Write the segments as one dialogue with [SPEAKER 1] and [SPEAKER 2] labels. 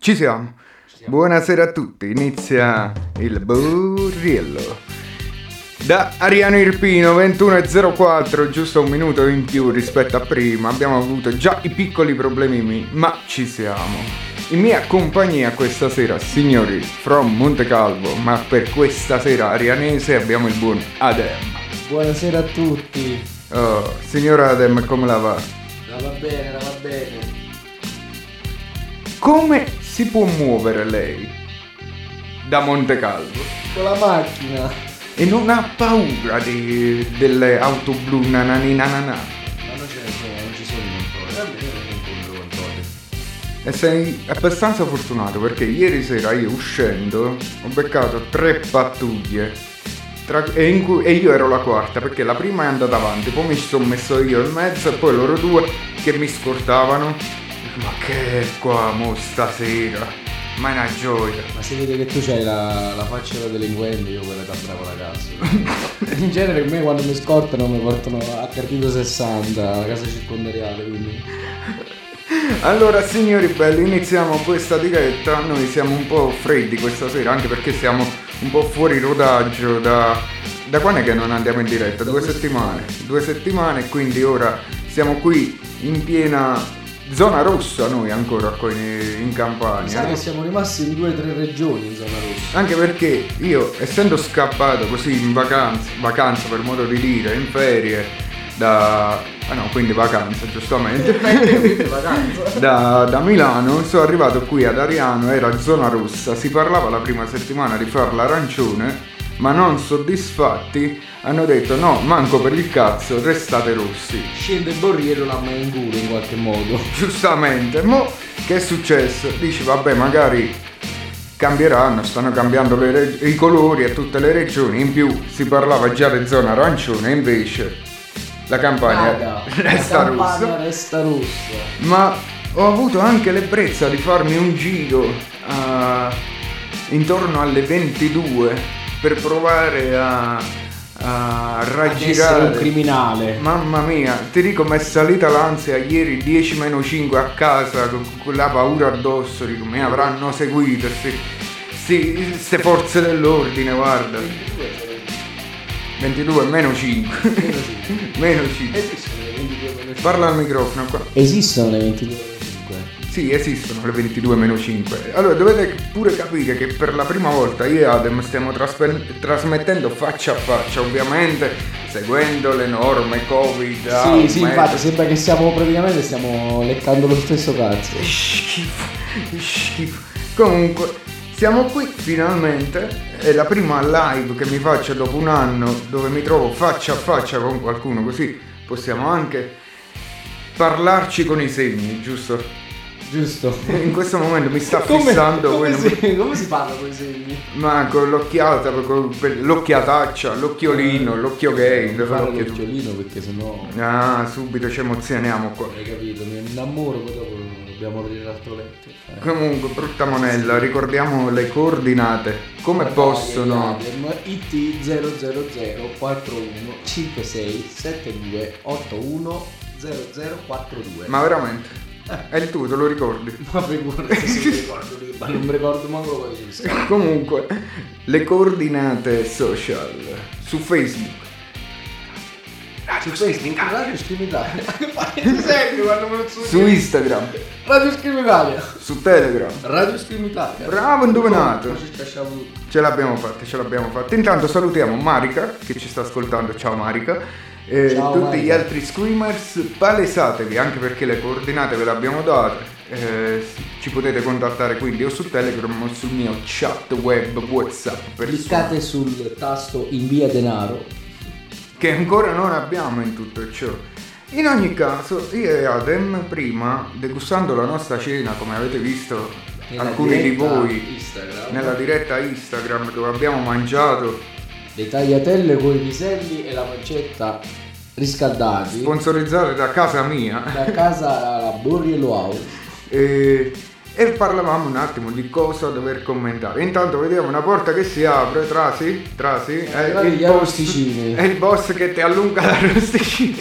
[SPEAKER 1] ci siamo. Buonasera a tutti, inizia il Burriello. Da Ariano Irpino 21.04, giusto un minuto in più rispetto a prima, abbiamo avuto già i piccoli problemi, mi- ma ci siamo. In mia compagnia questa sera, signori, from Monte Calvo, ma per questa sera arianese abbiamo il buon Adem.
[SPEAKER 2] Buonasera a tutti.
[SPEAKER 1] Oh, signor Adem, come la va?
[SPEAKER 2] La va bene, la va bene.
[SPEAKER 1] Come si può muovere lei da Monte Calvo?
[SPEAKER 2] Con la macchina.
[SPEAKER 1] E non ha paura di- delle auto blu nanani nanana?
[SPEAKER 2] Ma non ce ne sono, non ci sono i controlli.
[SPEAKER 1] E sei abbastanza fortunato perché ieri sera io uscendo ho beccato tre pattuglie tra- e, in cui- e io ero la quarta perché la prima è andata avanti, poi mi sono messo io in mezzo e poi loro due che mi scortavano. Ma che è qua mo stasera? Ma è una gioia.
[SPEAKER 2] Ma si vede che tu c'hai la, la faccia da delinquente, io quella da bravo ragazzo. In genere me quando mi scortano mi portano a Carpino 60, alla casa circondariale, quindi.
[SPEAKER 1] Allora signori belli iniziamo questa diretta, noi siamo un po' freddi questa sera anche perché siamo un po' fuori rodaggio da... Da quando è che non andiamo in diretta? Due settimane. Due settimane quindi ora siamo qui in piena zona rossa noi ancora qui in, in Campania.
[SPEAKER 2] Sai che siamo rimasti in due o tre regioni in zona rossa.
[SPEAKER 1] Anche perché io, essendo scappato così in vacanza, vacanza per modo di dire, in ferie, da... Ah no, quindi vacanza, giustamente. da, da Milano sono arrivato qui ad Ariano, era zona rossa, si parlava la prima settimana di far l'arancione, ma non soddisfatti hanno detto no, manco per il cazzo, restate rossi.
[SPEAKER 2] Scende il borriero la mano in culo in qualche modo.
[SPEAKER 1] Giustamente, mo che è successo? Dici vabbè magari cambieranno, stanno cambiando reg- i colori a tutte le regioni, in più si parlava già di zona arancione, invece la campagna
[SPEAKER 2] Raga,
[SPEAKER 1] resta
[SPEAKER 2] la campagna
[SPEAKER 1] rossa.
[SPEAKER 2] resta rossa.
[SPEAKER 1] Ma ho avuto anche l'ebbrezza di farmi un giro ah, intorno alle 22 per provare a, a raggirare.
[SPEAKER 2] un criminale.
[SPEAKER 1] Mamma mia, ti dico mi è salita l'ansia ieri 10 meno 5 a casa con quella paura addosso, dico mi avranno seguito queste forze dell'ordine, guarda. 22 meno 5. meno 5.
[SPEAKER 2] Esistono le 22 meno 5.
[SPEAKER 1] Parla al microfono qua.
[SPEAKER 2] Esistono le 22 meno 5.
[SPEAKER 1] Sì, esistono le 22 meno 5. Allora dovete pure capire che per la prima volta io e Adem stiamo traspe- trasmettendo faccia a faccia, ovviamente seguendo le norme Covid. ah,
[SPEAKER 2] Sì, sì,
[SPEAKER 1] mezzo-
[SPEAKER 2] infatti sembra che stiamo praticamente stiamo leccando lo stesso cazzo.
[SPEAKER 1] Schifo, schifo. Comunque, siamo qui finalmente. È la prima live che mi faccio dopo un anno dove mi trovo faccia a faccia con qualcuno, così possiamo anche parlarci con i segni, giusto?
[SPEAKER 2] Giusto.
[SPEAKER 1] In questo momento mi sta
[SPEAKER 2] Come,
[SPEAKER 1] fissando
[SPEAKER 2] come,
[SPEAKER 1] quello-
[SPEAKER 2] si, come si parla con i segni?
[SPEAKER 1] Ma con l'occhiata, con l'occhiataccia, l'occhiolino, l'occhio gay, l'occhio-
[SPEAKER 2] l'occhiolino perché sennò
[SPEAKER 1] Ah, subito ci emozioniamo qua.
[SPEAKER 2] hai capito, mi innamoro poi dopo dobbiamo aprire l'altro letto. Eh.
[SPEAKER 1] Comunque, brutta monella, ricordiamo le coordinate. Come possono...
[SPEAKER 2] IT 000 41 56 72 81 0042.
[SPEAKER 1] Ma veramente? È il tuo, te lo ricordi?
[SPEAKER 2] Ma figurati se mi ricordo lì, ma non mi ricordo manco si scrive.
[SPEAKER 1] Comunque, le coordinate social su Facebook.
[SPEAKER 2] Su Facebook, Radio Scream Italia. Ti senti quando me lo so
[SPEAKER 1] Su Instagram,
[SPEAKER 2] Radio Scream Italia.
[SPEAKER 1] su Telegram.
[SPEAKER 2] Radio Scream Italia.
[SPEAKER 1] Bravo, indovinato. Ce l'abbiamo fatta, ce l'abbiamo fatta. Intanto salutiamo Marica che ci sta ascoltando. Ciao Marica. E
[SPEAKER 2] Ciao,
[SPEAKER 1] tutti
[SPEAKER 2] Marica.
[SPEAKER 1] gli altri screamers, palesatevi anche perché le coordinate ve le abbiamo date. Eh, ci potete contattare quindi o su Telegram o sul mio chat web WhatsApp personale,
[SPEAKER 2] Cliccate sul tasto invia denaro.
[SPEAKER 1] che ancora non abbiamo in tutto ciò. In ogni caso, io e Adem prima, degustando la nostra cena, come avete visto
[SPEAKER 2] Nella
[SPEAKER 1] alcuni di voi
[SPEAKER 2] Instagram.
[SPEAKER 1] nella diretta Instagram dove abbiamo mangiato
[SPEAKER 2] Le tagliatelle con i piselli e la pancetta riscaldati
[SPEAKER 1] sponsorizzate da casa mia
[SPEAKER 2] da casa Borriello House.
[SPEAKER 1] e, e parlavamo un attimo di cosa dover commentare. Intanto vediamo una porta che si apre, Trasi, Trasi, è
[SPEAKER 2] Arrivati
[SPEAKER 1] il, boss, è il boss che ti allunga l'arrosticino.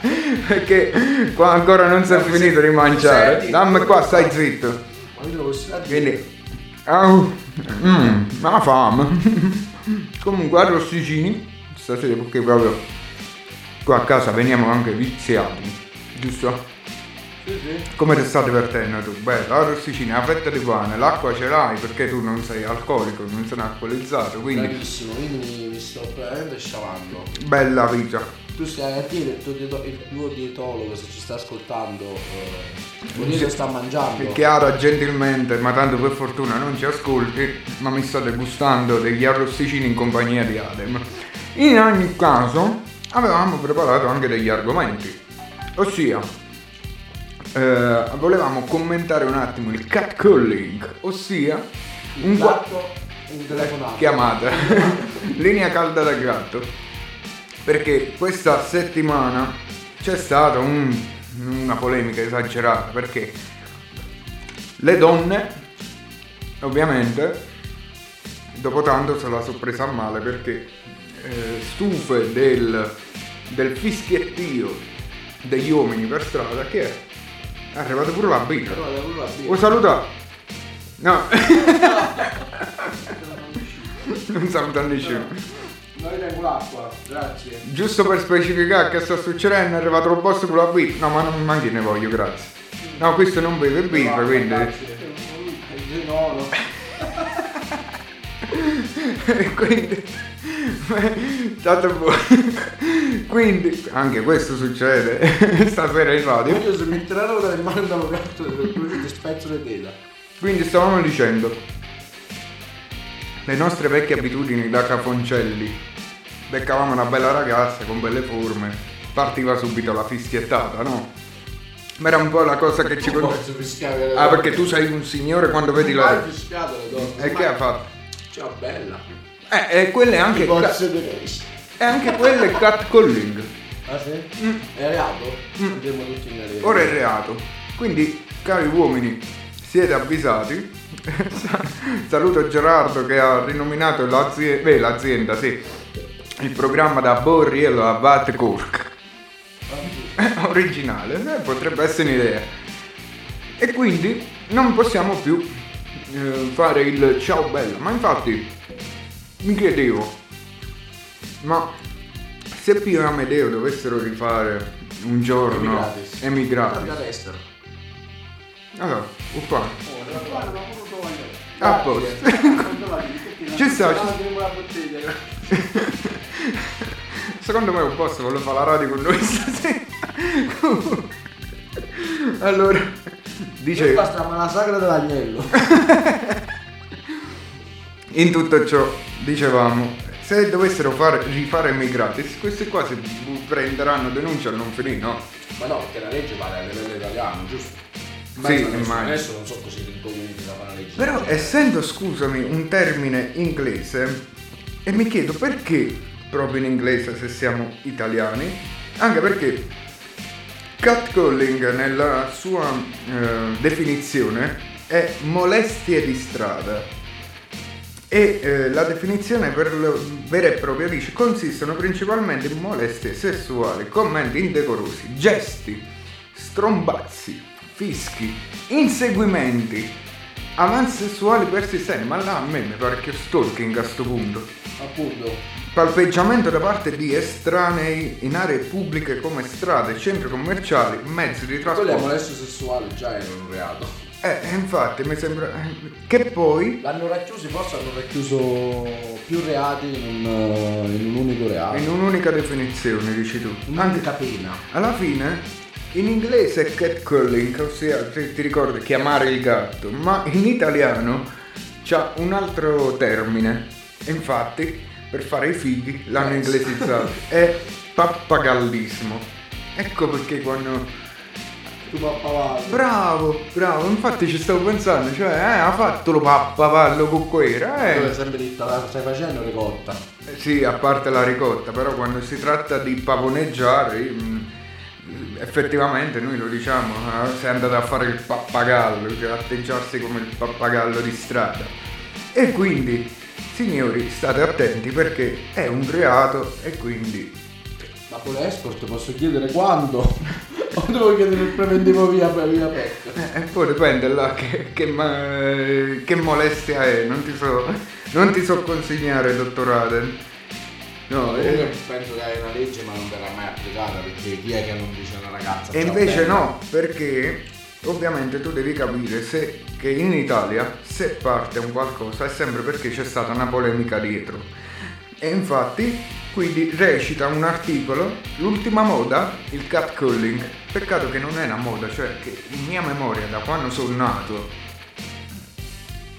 [SPEAKER 1] Perché qua ancora non si è finito di mangiare. Dammi qua, stai zitto. Quindi, au, mm, ma fame. Comunque, arrosticini, stasera perché proprio qua a casa veniamo anche viziati, giusto? Come ti sta divertendo tu? Bello, arrosticini, la fetta di pane, l'acqua ce l'hai perché tu non sei alcolico, non sei alcolizzato, quindi
[SPEAKER 2] Bravissimo, quindi mi, mi sto veramente sciavando.
[SPEAKER 1] bella vita.
[SPEAKER 2] Tu stai a dire il tuo, dieto- il tuo dietologo se ci sta ascoltando, eh, vuol dire che sta mangiando.
[SPEAKER 1] Chiara gentilmente, ma tanto per fortuna non ci ascolti, ma mi state gustando degli arrosticini in compagnia di Adem. In ogni caso, avevamo preparato anche degli argomenti, ossia, eh, volevamo commentare un attimo il catcalling, ossia un
[SPEAKER 2] Un
[SPEAKER 1] gua-
[SPEAKER 2] gatto, un telefonato.
[SPEAKER 1] chiamata linea calda da gatto perché questa settimana c'è stata un- una polemica esagerata perché le donne ovviamente dopo tanto se la sono presa a male perché eh, stufe del, del fischiettio degli uomini per strada che è arrivata pure la birra vuoi salutare? no non saluta nessuno
[SPEAKER 2] Noi tengo l'acqua, grazie.
[SPEAKER 1] Giusto per specificare che sta succedendo è arrivato il boss con la birra. No, ma non manchi ne voglio, grazie. No, questo non beve birra, quindi.
[SPEAKER 2] Grazie. No, no.
[SPEAKER 1] quindi. Tanto buono. Quindi, anche questo succede stasera in radio.
[SPEAKER 2] Io se mi tirano dalle mani dall'avvocato ti spezzo le dita.
[SPEAKER 1] Quindi stavamo dicendo. Le nostre vecchie abitudini da cafoncelli. Beccavamo una bella ragazza con belle forme. Partiva subito la fischiettata, no? Ma era un po' la cosa che ci
[SPEAKER 2] le
[SPEAKER 1] Ah, perché tu sei un signore quando vedi la.
[SPEAKER 2] fischiato le donne.
[SPEAKER 1] E che ha fatto?
[SPEAKER 2] Ciao bella.
[SPEAKER 1] Eh, e quelle è anche. ca-. E anche quelle catcalling.
[SPEAKER 2] Ah sì? È reato? Andiamo tutti in galera.
[SPEAKER 1] Ora è reato. Quindi, cari uomini, siete avvisati. Saluto Gerardo che ha rinominato l'azienda, beh, l'azienda, sì, il programma da Borriello a Vat Cork. Originale, eh, potrebbe essere un'idea. E quindi non possiamo più eh, fare il ciao bella. Ma infatti mi chiedevo, ma se Pio e Amedeo dovessero rifare un giorno
[SPEAKER 2] Emigratis.
[SPEAKER 1] emigrati,
[SPEAKER 2] all'estero.
[SPEAKER 1] allora,
[SPEAKER 2] lo voglio?
[SPEAKER 1] A posto. Ci sta. Secondo me un posto volevo fare la radio con noi stasera. allora, dice,
[SPEAKER 2] Basta, ma la sagra dell'agnello.
[SPEAKER 1] in tutto ciò, dicevamo, se dovessero fare, rifare Emigratis, questi qua si prenderanno denuncia non finire, no?
[SPEAKER 2] Ma no, perché la legge vale a livello italiano, giusto?
[SPEAKER 1] Sì,
[SPEAKER 2] adesso-
[SPEAKER 1] immagino.
[SPEAKER 2] Adesso non so così rincoglioniti da fare la legge.
[SPEAKER 1] Però essendo, scusami, un termine inglese, e mi chiedo perché proprio in inglese se siamo italiani, anche perché Catcalling nella sua eh, definizione è molestie di strada e eh, la definizione per lo- vera e propria dice consistono principalmente in molestie sessuali, commenti indecorosi, gesti, strombazzi, fischi, inseguimenti, avanzi sessuali persistenti, ma là a me mi pare che stalking a sto punto.
[SPEAKER 2] Appunto.
[SPEAKER 1] Palpeggiamento da parte di estranei in aree pubbliche come strade, centri commerciali, mezzi di
[SPEAKER 2] Quello è
[SPEAKER 1] trasporto.
[SPEAKER 2] molesto sessuale già era un reato.
[SPEAKER 1] Eh, infatti mi sembra che poi
[SPEAKER 2] L'hanno racchiuso, forse hanno racchiuso più reati in un, eh, in un unico reato.
[SPEAKER 1] in un'unica definizione, dici tu. Anche
[SPEAKER 2] Un'unica pena.
[SPEAKER 1] alla fine in inglese è catcalling, ossia ti, ti ricordi chiamare il gatto, ma in italiano c'ha un altro termine. Infatti, per fare i fighi l'hanno inglesizzato. È pappagallismo. Ecco perché quando. Bravo, bravo, infatti ci stavo pensando, cioè, eh, ha fatto lo pappagallo con
[SPEAKER 2] hai
[SPEAKER 1] eh.
[SPEAKER 2] sempre detto, la stai facendo ricotta.
[SPEAKER 1] Eh, Sì, a parte la ricotta, però quando si tratta di pavoneggiare, mm, effettivamente noi lo diciamo, eh, sei andato a fare il pappagallo, cioè atteggiarsi come il pappagallo di strada. E quindi, signori, state attenti perché è un reato e quindi
[SPEAKER 2] Ma con l'escort posso chiedere quando? o devo chiedere il preventivo via, via PEC?
[SPEAKER 1] Eh, E poi dipende là che, che, ma- che molestia è, non ti so, non ti so consigliare, dottor Aden. No, eh,
[SPEAKER 2] penso che è una legge ma non verrà mai applicata perché chi è che non dice una ragazza
[SPEAKER 1] e
[SPEAKER 2] "Ciao,
[SPEAKER 1] invece
[SPEAKER 2] bella"?
[SPEAKER 1] no, perché ovviamente tu devi capire se, che in Italia se parte un qualcosa è sempre perché c'è stata una polemica dietro. E infatti quindi recita un articolo, l'ultima moda, il catcalling. Peccato che non è una moda, cioè che in mia memoria da quando sono nato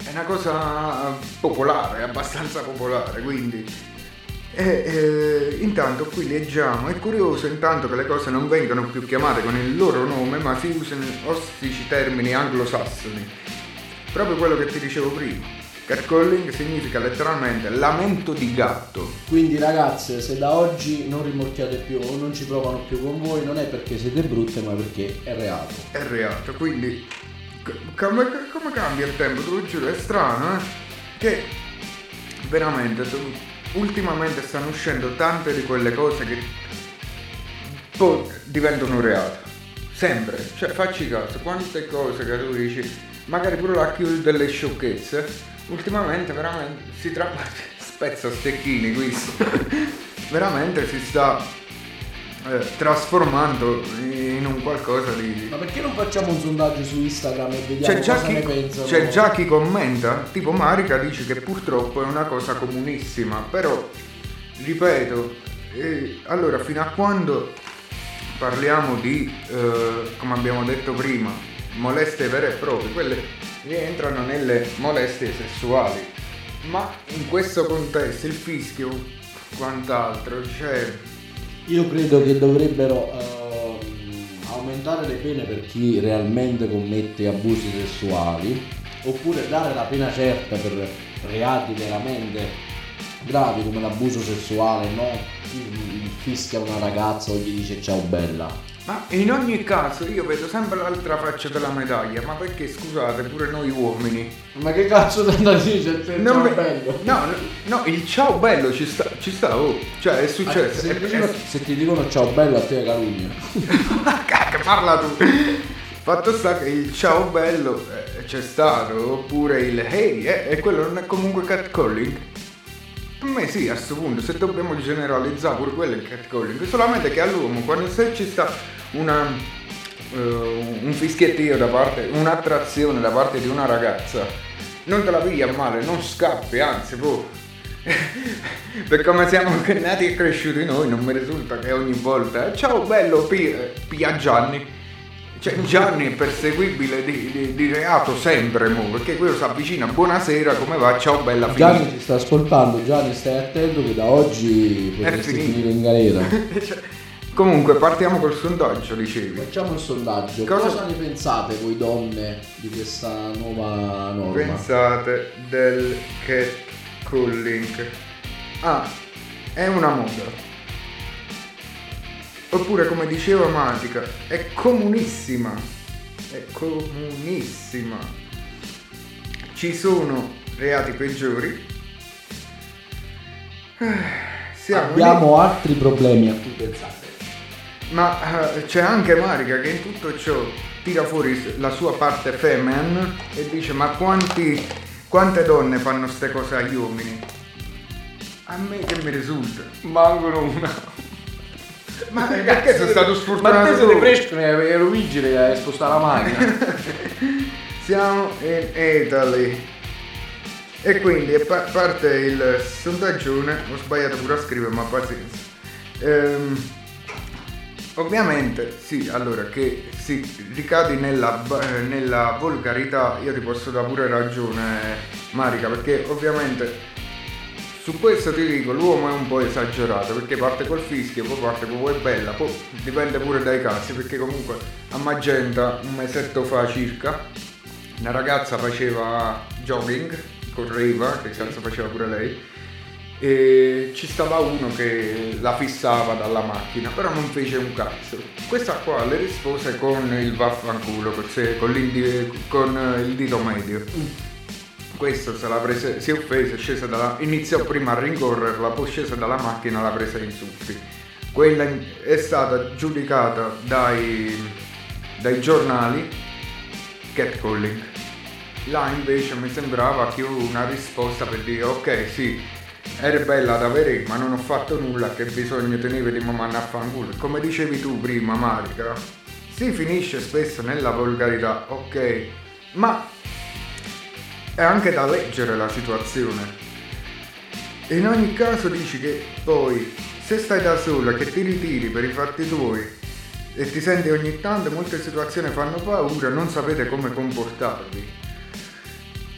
[SPEAKER 1] è una cosa popolare, abbastanza popolare, quindi... E, eh, intanto qui leggiamo, è curioso intanto che le cose non vengano più chiamate con il loro nome, ma si usano ostici termini anglosassoni. Proprio quello che ti dicevo prima. Catcalling significa letteralmente lamento di gatto.
[SPEAKER 2] Quindi ragazze, se da oggi non rimorchiate più o non ci provano più con voi, non è perché siete brutte, ma perché è reato.
[SPEAKER 1] È reato, quindi come, come cambia il tempo? Te lo giuro, è strano, eh? Che veramente ultimamente stanno uscendo tante di quelle cose che poi diventano reato. Sempre, cioè facci caso, quante cose che tu dici, magari pure la chiudi delle sciocchezze, ultimamente veramente si tratta spezza stecchini questo. veramente si sta eh, trasformando in un qualcosa di
[SPEAKER 2] Ma perché non facciamo un sondaggio su Instagram e vediamo
[SPEAKER 1] c'è già,
[SPEAKER 2] cosa ne
[SPEAKER 1] chi,
[SPEAKER 2] pensano?
[SPEAKER 1] c'è già chi commenta, tipo Marica dice che purtroppo è una cosa comunissima, però ripeto, eh, allora fino a quando parliamo di, eh, come abbiamo detto prima, molestie vere e proprie, quelle rientrano nelle molestie sessuali, ma in questo contesto il fischio, quant'altro, cioè
[SPEAKER 2] Io credo che dovrebbero ehm, aumentare le pene per chi realmente commette abusi sessuali oppure dare la pena certa per reati veramente gravi come l'abuso sessuale, no? Chi fischia una ragazza o gli dice ciao bella.
[SPEAKER 1] Ma in ogni caso io vedo sempre l'altra faccia della medaglia, ma perché scusate pure noi uomini?
[SPEAKER 2] Ma che cazzo ti dice il ciao
[SPEAKER 1] ve-
[SPEAKER 2] bello?
[SPEAKER 1] No, no, no, il ciao bello ci sta, ci sta, oh, cioè è successo.
[SPEAKER 2] se,
[SPEAKER 1] è-
[SPEAKER 2] ti dicono,
[SPEAKER 1] è-
[SPEAKER 2] se ti dicono ciao bello a te è calunnia.
[SPEAKER 1] Cacca, parla tu. Fatto sta che il ciao bello eh, c'è stato, oppure il hey, eh, e quello non è comunque catcalling? Per me sì, a questo punto, se dobbiamo generalizzare pure quello è il catcalling, solamente che all'uomo quando se ci sta una, eh, un fischiettio da parte, un'attrazione da parte di una ragazza, non te la piglia male, non scappi, anzi, boh. per come siamo nati e cresciuti noi, non mi risulta che ogni volta, ciao bello, pi- pia Gianni. Cioè Gianni è perseguibile di, di- di reato sempre, mo, perché quello si avvicina, buonasera, come va, ciao bella
[SPEAKER 2] Gianni
[SPEAKER 1] finita.
[SPEAKER 2] ci sta ascoltando, Gianni stai attento che da oggi potresti finire in galera.
[SPEAKER 1] Cioè, Comunque partiamo col sondaggio, dicevi.
[SPEAKER 2] Facciamo il sondaggio.
[SPEAKER 1] Cosa-
[SPEAKER 2] Cosa, ne pensate voi donne di questa nuova norma?
[SPEAKER 1] Pensate del catcalling. Ah, è una moda. Oppure come diceva Matica, è comunissima. È comunissima. Ci sono reati peggiori. Eh, Siamo lì-
[SPEAKER 2] Abbiamo altri problemi a cui pensare.
[SPEAKER 1] Ma eh, c'è anche Marica che in tutto ciò tira fuori la sua parte femen e dice ma quanti, quante donne fanno ste cose agli uomini? A me che mi risulta.
[SPEAKER 2] Mancano una.
[SPEAKER 1] Ma perché sono stato sfortunato?
[SPEAKER 2] Ma te se ne
[SPEAKER 1] solo?
[SPEAKER 2] fresco ero vigile a spostare la macchina.
[SPEAKER 1] Siamo in Italy. E quindi a pa- parte il sondaggione, ho sbagliato pure a scrivere, ma pazienza. Ehm, ovviamente, sì, allora che si ricadi nella, eh, nella volgarità, io ti posso dare pure ragione, Marica, perché ovviamente su questo ti dico, l'uomo è un po' esagerato, perché parte col fischio, poi parte con vuoi bella, poi dipende pure dai casi, perché comunque a Magenta un mesetto fa circa, una ragazza faceva jogging, correva, che cazzo faceva pure lei, e ci stava uno che la fissava dalla macchina, però non fece un cazzo. Questa qua le rispose con il vaffanculo, con, con il dito medio. Questo se l'ha presa, si offesa, è scesa dalla, iniziò prima a rincorrerla, poi scesa dalla macchina l'ha presa in insulti. Quella è stata giudicata dai, dai giornali catcalling. Là invece mi sembrava più una risposta per dire ok sì, eri bella da vedere ma non ho fatto nulla che bisogno tenevi di mamma a fanculo. Come dicevi tu prima Marica, si finisce spesso nella volgarità, ok, ma è anche da leggere la situazione. In ogni caso dici che poi se stai da sola, che ti ritiri per i fatti tuoi e ti senti ogni tanto, molte situazioni fanno paura, non sapete come comportarvi.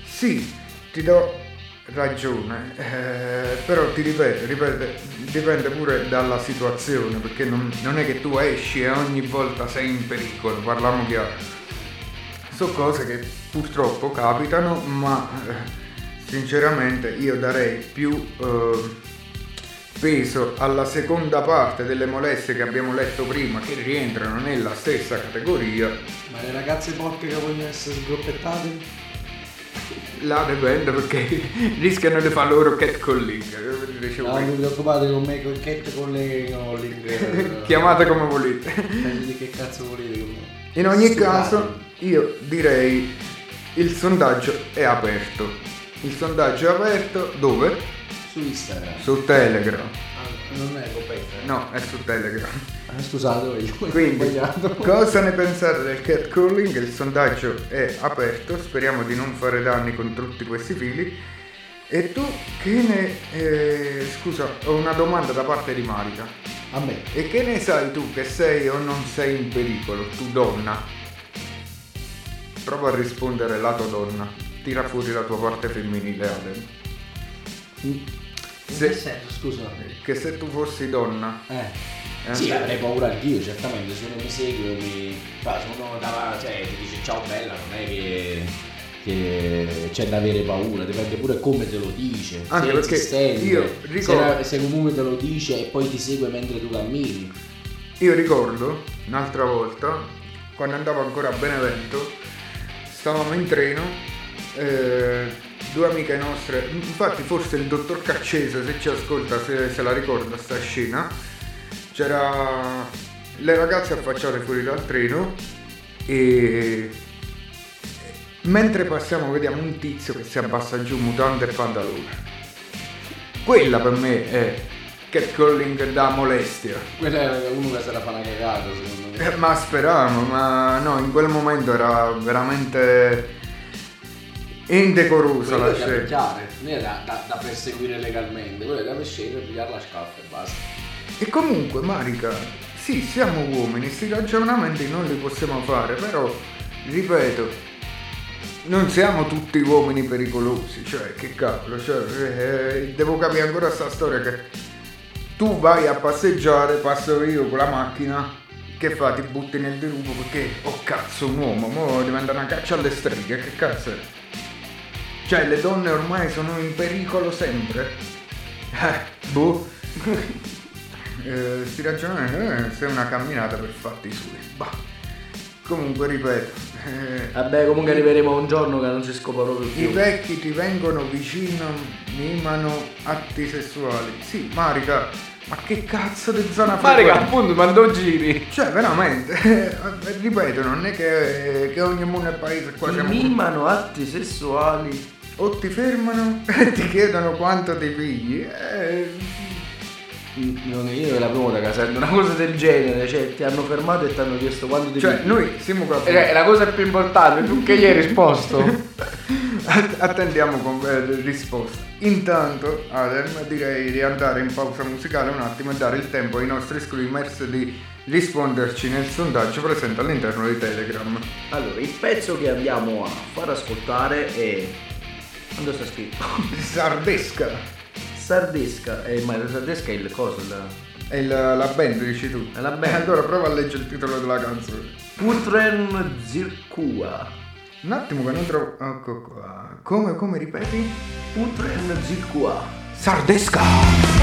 [SPEAKER 1] Sì, ti do ragione, eh, però ti ripeto, ripete, dipende pure dalla situazione, perché non, non è che tu esci e ogni volta sei in pericolo, parliamo chiaro. Sono cose che purtroppo capitano, ma eh, sinceramente io darei più eh, peso alla seconda parte delle molestie che abbiamo letto prima, che rientrano nella stessa categoria.
[SPEAKER 2] Ma le ragazze porche che vogliono essere sgroppettate?
[SPEAKER 1] Là dipende perché rischiano di fare loro catcalling. eh, dicevo
[SPEAKER 2] No, non vi preoccupate con me, con Cat con le-
[SPEAKER 1] Chiamate come volete.
[SPEAKER 2] Eh, di che cazzo volete con me?
[SPEAKER 1] In ogni
[SPEAKER 2] Scusate.
[SPEAKER 1] caso, io direi il sondaggio è aperto. Il sondaggio è aperto dove?
[SPEAKER 2] Su Instagram.
[SPEAKER 1] Su Telegram.
[SPEAKER 2] Non è copetta.
[SPEAKER 1] No, è su Telegram.
[SPEAKER 2] Ah, scusate, io
[SPEAKER 1] Quindi,
[SPEAKER 2] sbagliato.
[SPEAKER 1] cosa ne pensate del catcalling? Il sondaggio è aperto, speriamo di non fare danni con tutti questi fili. E tu che ne... eh, scusa, ho una domanda da parte di Marica.
[SPEAKER 2] A me.
[SPEAKER 1] E che ne sai tu che sei o non sei in pericolo, tu donna? Prova a rispondere lato donna. Tira fuori la tua parte femminile, Aden.
[SPEAKER 2] In
[SPEAKER 1] Se-
[SPEAKER 2] che senso, scusa?
[SPEAKER 1] Che se tu fossi donna...
[SPEAKER 2] Eh.
[SPEAKER 1] eh,
[SPEAKER 2] Sì, avrei paura anch'io, certamente, se uno mi segue mi. Fa, se uno dava, cioè, ti dice ciao bella, non è che, che c'è da avere paura, dipende pure come te lo dice.
[SPEAKER 1] Anche
[SPEAKER 2] se
[SPEAKER 1] perché
[SPEAKER 2] insistente,
[SPEAKER 1] io ricordo-
[SPEAKER 2] se comunque te lo dice e poi ti segue mentre tu cammini.
[SPEAKER 1] Io ricordo un'altra volta, quando andavo ancora a Benevento, stavamo in treno, eh, due amiche nostre, infatti forse il dottor Caccese se ci ascolta se, se la ricorda sta scena, c'era le ragazze affacciate fuori dal treno e mentre passiamo vediamo un tizio che si abbassa giù mutande e pantalone. Quella per me è catcalling da molestia.
[SPEAKER 2] Quello è uno che se la fa una cagata, secondo me.
[SPEAKER 1] Eh, ma speravamo, ma no, in quel momento era veramente indecorosa
[SPEAKER 2] Quello
[SPEAKER 1] la
[SPEAKER 2] picchiare, non è da, da- perseguire legalmente, quello è da scendere, pigliare la scaffa e basta.
[SPEAKER 1] E comunque, Marica, sì, siamo uomini, questi ragionamenti non li possiamo fare, però, ripeto, non siamo tutti uomini pericolosi, cioè, che cavolo, cioè, eh, devo capire ancora sta storia che tu vai a passeggiare, passo io con la macchina, che fa? Ti butti nel dirupo perché, oh cazzo, un uomo, mo diventa una caccia alle streghe, che cazzo è? Cioè, le donne ormai sono in pericolo sempre? Eh, boh.
[SPEAKER 3] eh, sti ragionamenti eh, se è una camminata per fatti suoi. Bah. Comunque ripeto, eh,
[SPEAKER 2] Vabbè, comunque arriveremo a un giorno che non si scopa proprio
[SPEAKER 3] i
[SPEAKER 2] più.
[SPEAKER 3] vecchi ti vengono vicino, mimano atti sessuali. Sì, Marica, ma che cazzo di zona
[SPEAKER 2] Ma raga,
[SPEAKER 3] frequenti?
[SPEAKER 2] appunto, quando giri.
[SPEAKER 3] Cioè, veramente, eh, ripeto, non è che, che ogni mondo è paese qua
[SPEAKER 2] Ti mimano atti sessuali.
[SPEAKER 3] O ti fermano e ti chiedono quanto ti pigli. Eh,
[SPEAKER 2] Non io la prima sento una cosa del genere, cioè ti hanno fermato e ti hanno chiesto quanto ti
[SPEAKER 3] cioè,
[SPEAKER 2] pigli.
[SPEAKER 3] noi siamo qua...
[SPEAKER 2] Eh, È la cosa più importante, più che gli hai risposto.
[SPEAKER 3] Att- Attendiamo con eh, risposta. Intanto, Adem, direi di andare in pausa musicale un attimo e dare il tempo ai nostri screamers di risponderci nel sondaggio presente all'interno di Telegram.
[SPEAKER 2] Allora, il pezzo che andiamo a far ascoltare è. Quando sta scritto?
[SPEAKER 3] Sardesca
[SPEAKER 2] Sardesca. Eh, ma la sardesca è il coso, la.
[SPEAKER 3] è la, la band, dici tu.
[SPEAKER 2] È la band.
[SPEAKER 3] Allora prova a leggere il titolo della canzone.
[SPEAKER 2] Putren Zirkua.
[SPEAKER 3] Un attimo che non trovo... Ecco qua. Come, come ripeti?
[SPEAKER 2] Putren Zirkua.
[SPEAKER 3] Sardesca!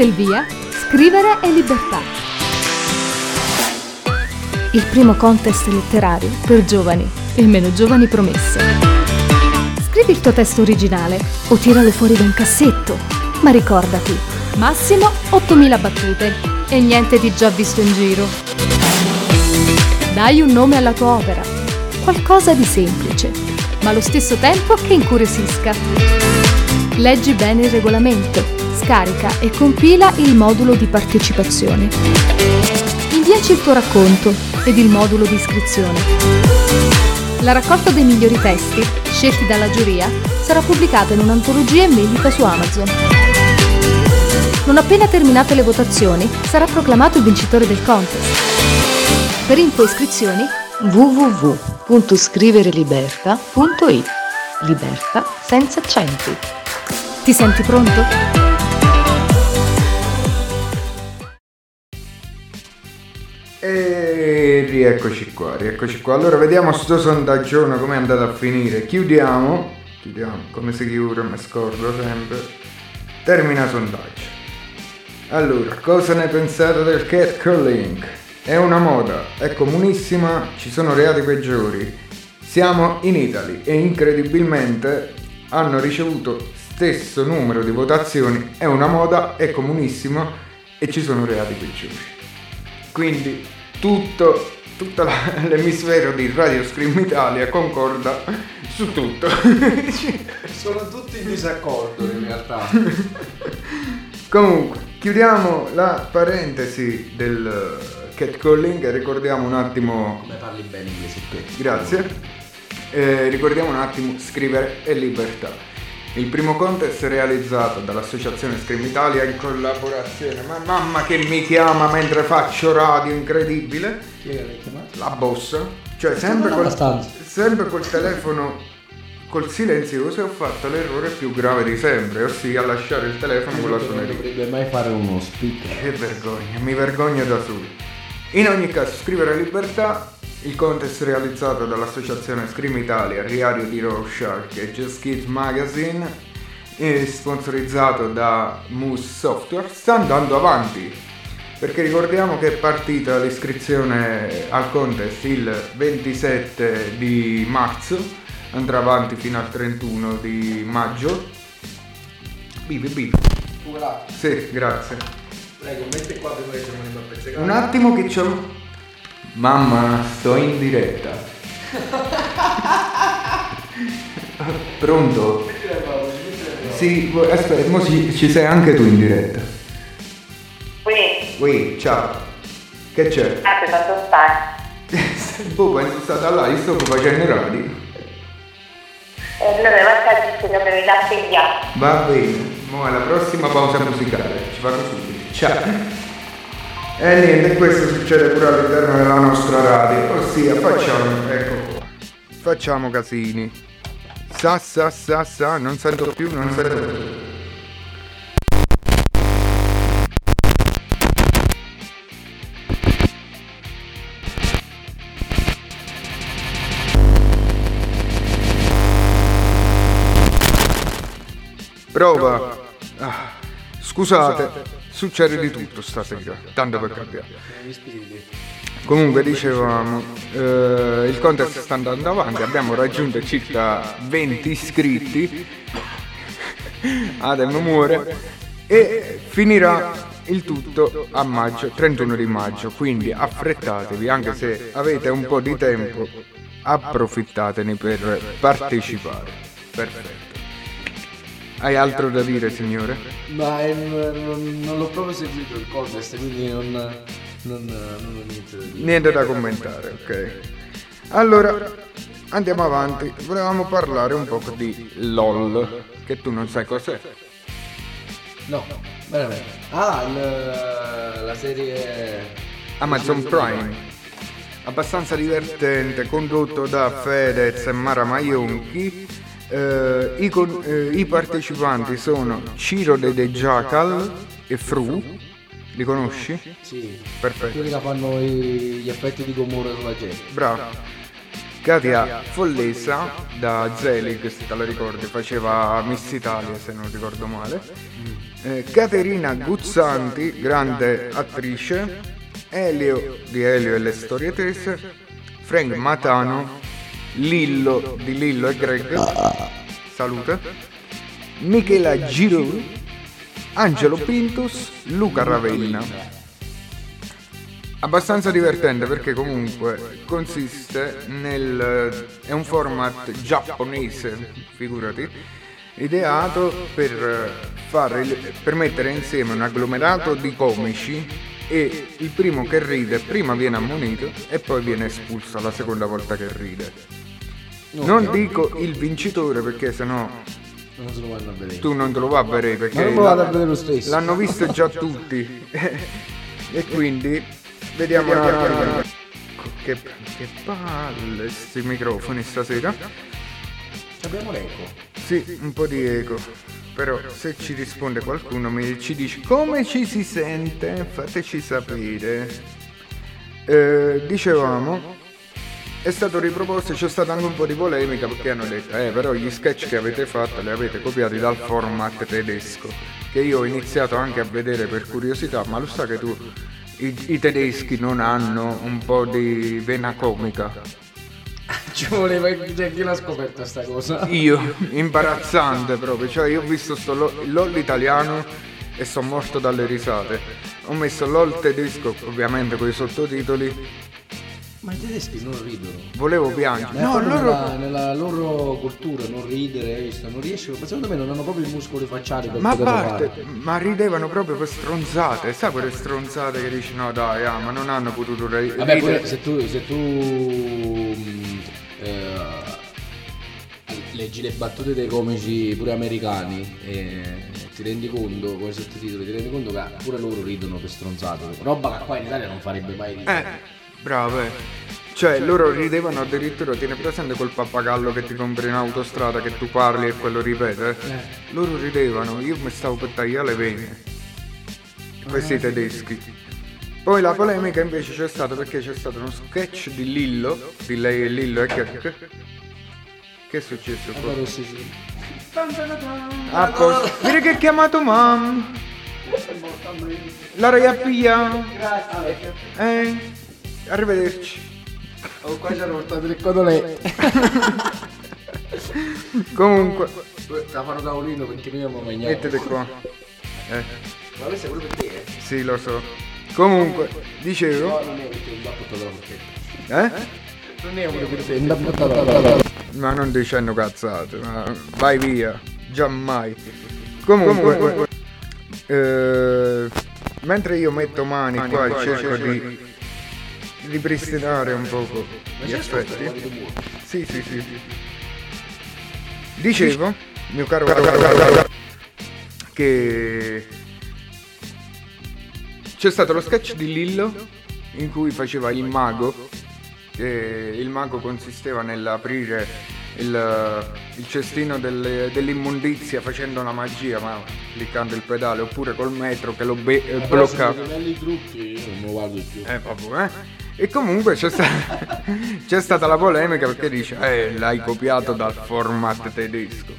[SPEAKER 4] Il via, scrivere è libertà. Il primo contest letterario per giovani e meno giovani promesso. Scrivi il tuo testo originale o tiralo fuori da un cassetto. Ma ricordati, massimo 8000 battute e niente di già visto in giro. Dai un nome alla tua opera. Qualcosa di semplice, ma allo stesso tempo che incuriosisca. Leggi bene il regolamento, scarica e compila il modulo di partecipazione. Inviaci il tuo racconto ed il modulo di iscrizione. La raccolta dei migliori testi, scelti dalla giuria, sarà pubblicata in un'antologia in vendita su Amazon. Non appena terminate le votazioni, sarà proclamato il vincitore del contest. Per info iscrizioni www.scrivereliberta.it Liberta senza accenti. Ti senti pronto?
[SPEAKER 1] Rieccoci qua, rieccoci qua. Allora vediamo sto sondaggio come è andato a finire. Chiudiamo, chiudiamo, come si chiude, mi scordo sempre. Termina sondaggio. Allora, cosa ne pensate del catcalling? È una moda, è comunissima, ci sono reati peggiori. Siamo in Italy e incredibilmente hanno ricevuto stesso numero di votazioni, è una moda, è comunissima e ci sono reati peggiori. Quindi tutto, tutto l'emisfero di Radio Scream Italia concorda su tutto.
[SPEAKER 2] Sono tutti in disaccordo in realtà.
[SPEAKER 1] Comunque, chiudiamo la parentesi del catcalling e ricordiamo un attimo
[SPEAKER 2] Come parli bene inglese?
[SPEAKER 1] Grazie. Eh, ricordiamo un attimo Scrivere e Libertà. Il primo contest realizzato dall'Associazione Scream Italia in collaborazione. Ma mamma che mi chiama mentre faccio radio, incredibile.
[SPEAKER 2] Chi l'hai chiamato?
[SPEAKER 1] La bossa. Cioè, sempre
[SPEAKER 2] non
[SPEAKER 1] col, sempre col telefono col silenzioso ho fatto l'errore più grave di sempre, ossia lasciare il telefono con la
[SPEAKER 2] Non
[SPEAKER 1] suoneria.
[SPEAKER 2] dovrebbe mai fare uno speaker.
[SPEAKER 1] Che vergogna, mi vergogno da solo. In ogni caso, Scrivere Libertà, il contest realizzato dall'associazione Scream Italia, Diario di Rorschach e Just Kids Magazine, e sponsorizzato da Moose Software, sta andando avanti. Perché ricordiamo che è partita l'iscrizione al contest il 27 di marzo, andrà avanti fino al 31 di maggio. Bibi bibi. Sì, grazie.
[SPEAKER 2] Prego, metti qua che siamo a pezzecare.
[SPEAKER 1] Un attimo che c'ho. Mamma, sto in diretta. Pronto? Sì, aspetta, mo ci, ci sei anche tu in diretta.
[SPEAKER 5] Qui,
[SPEAKER 1] Ui, ciao. Che c'è?
[SPEAKER 5] ah, che tanto stai?
[SPEAKER 1] boh, penso stata là, io sto facendo radio.
[SPEAKER 5] E allora basta che dobbiamo darti via.
[SPEAKER 1] Va bene, mo alla prossima pausa musicale, ci vado subito. Ciao. E niente, questo succede pure all'interno della nostra radio, ossia facciamo, ecco qua, facciamo casini. Sa sa sa sa, non sento più, non sento più. Prova. Ah, scusate, succede di tutto stasera, tanto per cambiare. Comunque dicevamo, eh, il contest sta andando avanti, abbiamo raggiunto circa 20 iscritti, Adem muore, e finirà il tutto a maggio, 31 di maggio, quindi affrettatevi, anche se avete un po' di tempo, approfittatene per partecipare. Perfetto. Hai altro da dire, signore?
[SPEAKER 2] Ma eh, non, non l'ho proprio seguito il contest, quindi non, non, non ho niente da dire.
[SPEAKER 1] Niente da commentare, ok. Allora, andiamo avanti. Volevamo parlare un po' di LOL, che tu non sai cos'è.
[SPEAKER 2] No, veramente. Ah, il- la serie...
[SPEAKER 1] Amazon Prime. Abbastanza divertente, condotto da Fedez e Mara Maionchi. Eh, i, con- eh, I partecipanti sono Ciro De De Jackal e Fru. Li conosci?
[SPEAKER 2] Sì,
[SPEAKER 1] Perfetto.
[SPEAKER 2] quelli che fanno i- gli effetti di gomorra sulla gente.
[SPEAKER 1] Bravo. Katia Follesa da Zelig, se te la ricordi, faceva Miss Italia se non ricordo male. Eh, Caterina Guzzanti, grande attrice. Elio di Elio e le storie tese. Frank Matano. Lillo di Lillo e Greg. salute, Michela Giroud, Angelo Pintus, Luca Ravenna. Abbastanza divertente perché comunque consiste nel... è un format giapponese, figurati, ideato per, fare, per mettere insieme un agglomerato di comici e il primo che ride prima viene ammonito e poi viene espulso la seconda volta che ride. Non dico il vincitore perché sennò
[SPEAKER 2] Non se lo vanno a vedere.
[SPEAKER 1] tu non te lo vai a vedere perché
[SPEAKER 2] non lo vado a vedere lo stesso.
[SPEAKER 1] l'hanno visto già tutti. e quindi vediamo un attimo. Che, che palle sti microfoni stasera.
[SPEAKER 2] Abbiamo l'eco.
[SPEAKER 1] Sì, un po' di eco. Però se ci risponde qualcuno mi ci dice come ci si sente, fateci sapere. Eh, dicevamo, è stato riproposto, c'è stata anche un po' di polemica perché hanno detto, eh però gli sketch che avete fatto li avete copiati dal format tedesco, che io ho iniziato anche a vedere per curiosità, ma lo sa che tu, i, i tedeschi non hanno un po' di vena comica.
[SPEAKER 2] Ci voleva, cioè, chi l'ha scoperta sta cosa?
[SPEAKER 1] Io, imbarazzante proprio, cioè io ho visto sto LOL, LOL italiano e sono morto dalle risate. Ho messo LOL tedesco, ovviamente con i sottotitoli,
[SPEAKER 2] Ma i tedeschi non ridono.
[SPEAKER 1] volevo piangere. No, loro...
[SPEAKER 2] nella, nella loro cultura non ridere, visto? non riescono, ma secondo me non hanno proprio i muscoli facciali per
[SPEAKER 1] Ma parte,
[SPEAKER 2] fare.
[SPEAKER 1] ma ridevano proprio per stronzate, sai quelle stronzate che dici no dai, ah, ma non hanno potuto ri-
[SPEAKER 2] Vabbè,
[SPEAKER 1] ridere.
[SPEAKER 2] pure se tu, se tu eh, leggi le battute dei comici pure americani e ti rendi conto, con i sottotitoli, ti rendi conto che pure loro ridono per stronzate. Roba che qua in Italia non farebbe mai ridere.
[SPEAKER 1] Eh, bravo, eh. Cioè, loro ridevano addirittura, tieni presente quel pappagallo che ti compri in autostrada che tu parli e quello ripete? Loro ridevano, io mi stavo per tagliare le vene. Questi tedeschi. Poi la polemica invece c'è stata perché c'è stato uno sketch di Lillo, di lei e Lillo e che... Che, è successo qua? A posto. Dire che hai chiamato mam. La ragazza. Eh. Arrivederci.
[SPEAKER 2] Oh, qua ci hanno portato il codolè.
[SPEAKER 1] Comunque,
[SPEAKER 2] La fanno tavolino perché noi abbiamo mangiato.
[SPEAKER 1] mettete qua. Eh,
[SPEAKER 2] Ma questo è pure per te, eh?
[SPEAKER 1] sì, lo so. Comunque, dicevo,
[SPEAKER 2] No, non è portato la forchetta.
[SPEAKER 1] eh?
[SPEAKER 2] Non è pure per te.
[SPEAKER 1] Ma non dicendo cazzate, ma vai via, giammai. Comunque, eh, mentre io metto mani qua e cerco di ripristinare un poco gli effetti. Sì, sì, sì. Dicevo, mio caro, caro, caro, caro, che c'è stato lo sketch di Lillo in cui faceva il mago, che il mago consisteva nell'aprire il, il cestino delle- dell'immondizia facendo una magia, ma cliccando il pedale, oppure col metro che lo be- eh, blocca. Eh, vabbè, eh. E comunque c'è, sta- c'è stata la polemica perché dice, eh, l'hai copiato dal format tedesco.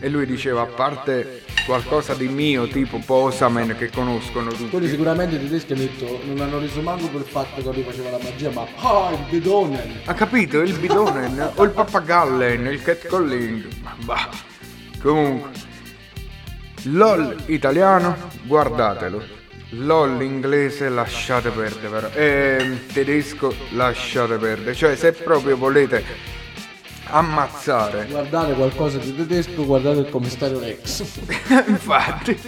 [SPEAKER 1] E lui diceva, a parte qualcosa di mio, tipo Posamen, che conoscono tutti.
[SPEAKER 2] Quelli sicuramente i tedeschi hanno detto, non hanno reso manco per il fatto che lui faceva la magia, ma ah, il bidone!
[SPEAKER 1] Ha capito? Il bidonen o il pappagallen, il catcalling. Ma bah. Comunque. LOL italiano, guardatelo. LOL inglese lasciate perdere, però. Ehm, tedesco lasciate perdere. Cioè, se proprio volete ammazzare.
[SPEAKER 2] Guardate qualcosa di tedesco, guardate il commissario Rex.
[SPEAKER 1] Infatti.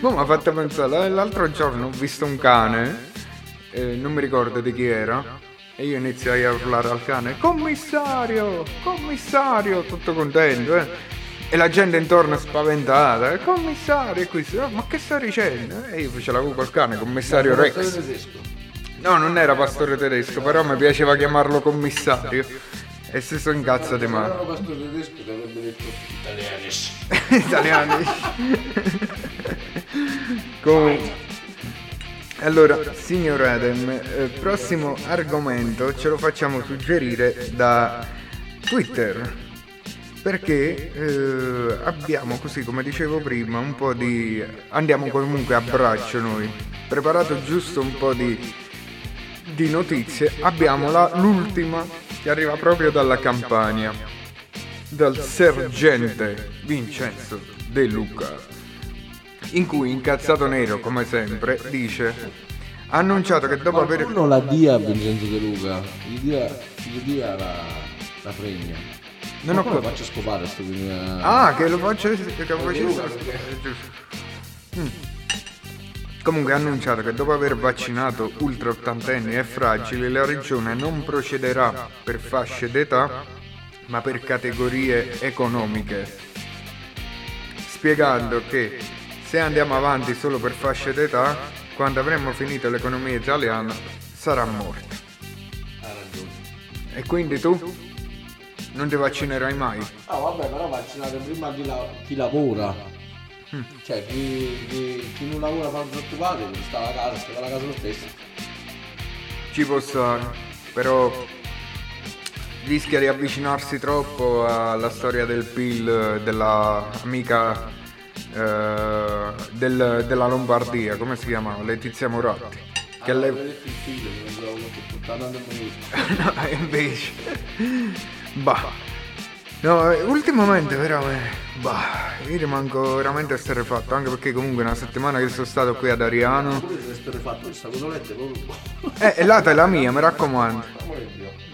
[SPEAKER 1] Ma mi ha fatto pensare, l'altro giorno ho visto un cane, eh, non mi ricordo di chi era, e io iniziai a urlare al cane, commissario, commissario, tutto contento, eh. E la gente intorno spaventata, "Eh, commissario, e qui, "Oh, ma che sta dicendo? E io ce l'avevo col cane, commissario Rex. No, non era pastore tedesco, però mi piaceva chiamarlo commissario. E se sono incazzati
[SPEAKER 2] Se
[SPEAKER 1] male.
[SPEAKER 2] erano pastore tedesco ti avrebbe detto italianis.
[SPEAKER 1] italiani. Comunque. Allora, signor Adem, eh, prossimo argomento ce lo facciamo suggerire da Twitter. Perché eh, abbiamo così, come dicevo prima, un po' di... andiamo comunque a braccio noi. Preparato giusto un po' di, di notizie. Abbiamo la- l'ultima che arriva proprio dalla Campania. dal sergente Vincenzo De Luca, in cui incazzato nero come sempre dice ha annunciato che dopo aver
[SPEAKER 2] Qualcuno la dia a Vincenzo De Luca, gli dia, gli dia la, la fregna.
[SPEAKER 1] Non ho
[SPEAKER 2] come lo
[SPEAKER 1] cap-
[SPEAKER 2] faccio scopare sto video?
[SPEAKER 1] Ah, che lo faccio che lo faccio. Mm. Comunque ha annunciato che dopo aver vaccinato ultra ottantenni e fragili la regione non procederà per fasce d'età ma per categorie economiche, spiegando che se andiamo avanti solo per fasce d'età, quando avremo finito l'economia italiana sarà morta. E quindi tu non ti vaccinerai mai?
[SPEAKER 2] Ah vabbè, però vaccinate prima chi, la- chi lavora. Cioè chi, chi- chi non lavora fa preoccupati, sta a casa, sta alla casa lo stesso.
[SPEAKER 1] Ci può stare, però rischia di avvicinarsi troppo alla storia del PIL della amica eh, del- della Lombardia, come si chiama? Letizia Moratti. Che
[SPEAKER 2] allora,
[SPEAKER 1] lei...
[SPEAKER 2] il figlio, che non del minuto.
[SPEAKER 1] no, invece... Bah. No, ultimamente veramente... Bah, io rimango veramente esterrefatto, anche perché comunque una settimana che sono stato qui ad Ariano... Eh, e l'ata è la mia, mi raccomando.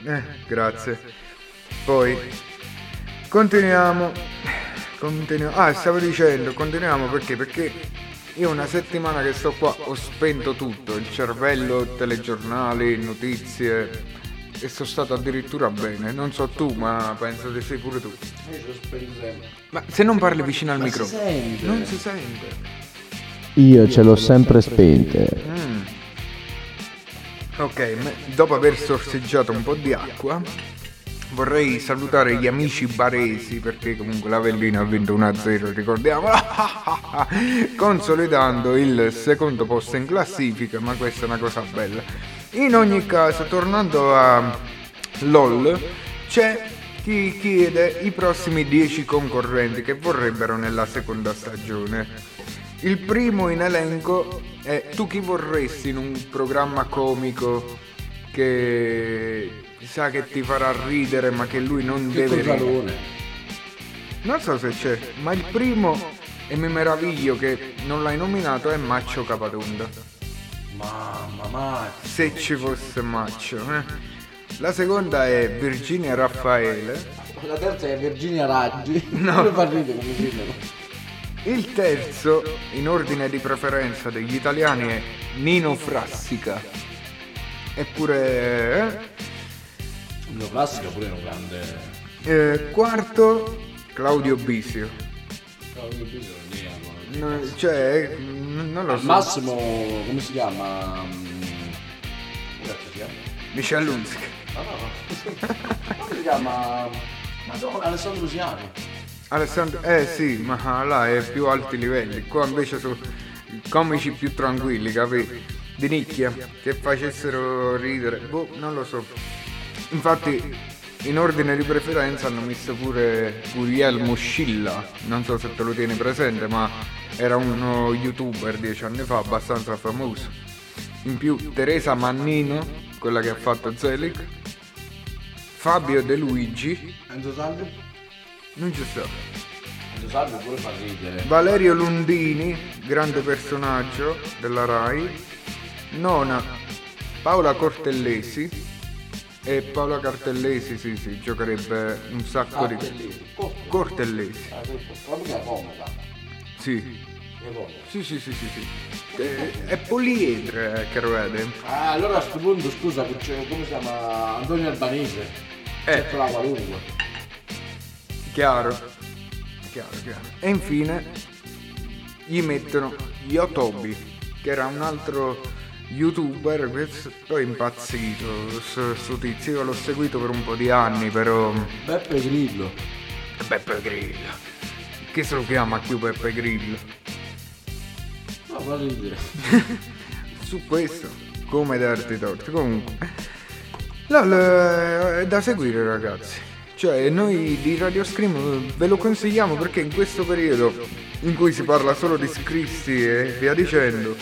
[SPEAKER 1] Eh, grazie. Poi continuiamo. Continuiamo. Ah, stavo dicendo, continuiamo perché? Perché io una settimana che sto qua ho spento tutto, il cervello, telegiornali, notizie e sono stato addirittura bene. Non so tu, ma penso di sì pure tu. Ma se non parli vicino al microfono. Non si sente.
[SPEAKER 6] Io ce l'ho sempre spente.
[SPEAKER 1] Mm. Ok, dopo aver sorseggiato un po' di acqua, vorrei salutare gli amici baresi perché comunque l'Avellino ha vinto 1-0, ricordiamo, consolidando il secondo posto in classifica, ma questa è una cosa bella. In ogni caso, tornando a LOL, c'è chi chiede i prossimi 10 concorrenti che vorrebbero nella seconda stagione. Il primo in elenco è tu chi vorresti in un programma comico che sa che ti farà ridere ma che lui non
[SPEAKER 2] Che
[SPEAKER 1] deve ridere. Non so se c'è, ma il primo e mi meraviglio che non l'hai nominato è Maccio Capatonda.
[SPEAKER 2] Mamma mia.
[SPEAKER 1] Se ci fosse Maccio. eh. La seconda è Virginia Raffaele.
[SPEAKER 2] La terza è Virginia Raggi.
[SPEAKER 1] No.
[SPEAKER 2] Come fa ridere come film.
[SPEAKER 1] Il terzo, in ordine di preferenza degli italiani, è Nino Frassica. Eppure... eh?
[SPEAKER 2] Lo classico pure è un grande.
[SPEAKER 1] Eh, quarto, Claudio Bisio. No, cioè, n- non lo
[SPEAKER 2] Al
[SPEAKER 1] so.
[SPEAKER 2] massimo, come si chiama? Come cazzo si chiama?
[SPEAKER 1] Michel Lunzic.
[SPEAKER 2] No, no. Come si chiama? Madonna, Alessandro Siani.
[SPEAKER 1] Alessandro, eh sì, ma là è più alti livelli. Qua invece sono comici più tranquilli, capi? Di nicchia, che facessero ridere. Boh, non lo so. Infatti, in ordine di preferenza hanno messo pure Guglielmo Scilla. Non so se te lo tieni presente, ma era uno youtuber dieci anni fa, abbastanza famoso. In più Teresa Mannino, quella che ha fatto Zelig. Fabio De Luigi,
[SPEAKER 2] Enzo Salvi?
[SPEAKER 1] non ci sta.
[SPEAKER 2] Enzo Salvi pure fa ridere.
[SPEAKER 1] Valerio Lundini, grande personaggio della RAI. Nona, Paola Cortellesi. E Paola Cartellesi, sì, sì, giocherebbe un sacco
[SPEAKER 2] Ah,
[SPEAKER 1] di...
[SPEAKER 2] Cortellesi.
[SPEAKER 1] Cortellesi, sì. Sì, sì, sì, sì, sì. Eh, È poliedre, eh, caro Ede.
[SPEAKER 2] Ah, allora a questo punto scusa, c'è- come si chiama? Antonio Albanese.
[SPEAKER 1] Eh.
[SPEAKER 2] Certo la qualunque.
[SPEAKER 1] Chiaro. Chiaro, chiaro. E infine gli mettono Yotobi, che era un altro youtuber, questo poi è impazzito, sto sto tizio, io l'ho seguito per un po' di anni, però...
[SPEAKER 2] Beppe Grillo.
[SPEAKER 1] Beppe Grillo. Che se lo chiama più Beppe Grillo?
[SPEAKER 2] No, fa ridere.
[SPEAKER 1] Su questo, come darti torto. Comunque, LOL eh, è da seguire ragazzi. Cioè, noi di Radio Scream ve lo consigliamo perché in questo periodo in cui si parla solo di scristi e via dicendo,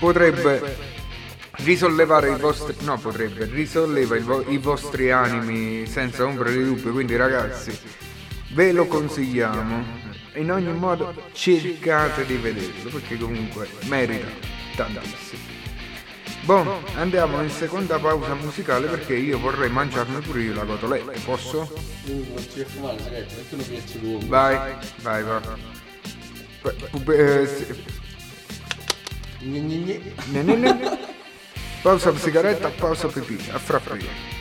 [SPEAKER 1] potrebbe risollevare i vostri... No, potrebbe, risolleva i, vo- i vostri animi senza ombra di dubbio. Quindi ragazzi, ve lo consigliamo. In ogni modo cercate di vederlo perché comunque merita tantissimo. Bon, andiamo in seconda pausa musicale perché io vorrei mangiarmi pure io la cotoletta, posso? Vai, vai, vai. Eh, pausa sigaretta, pausa pipì, a
[SPEAKER 7] frappino.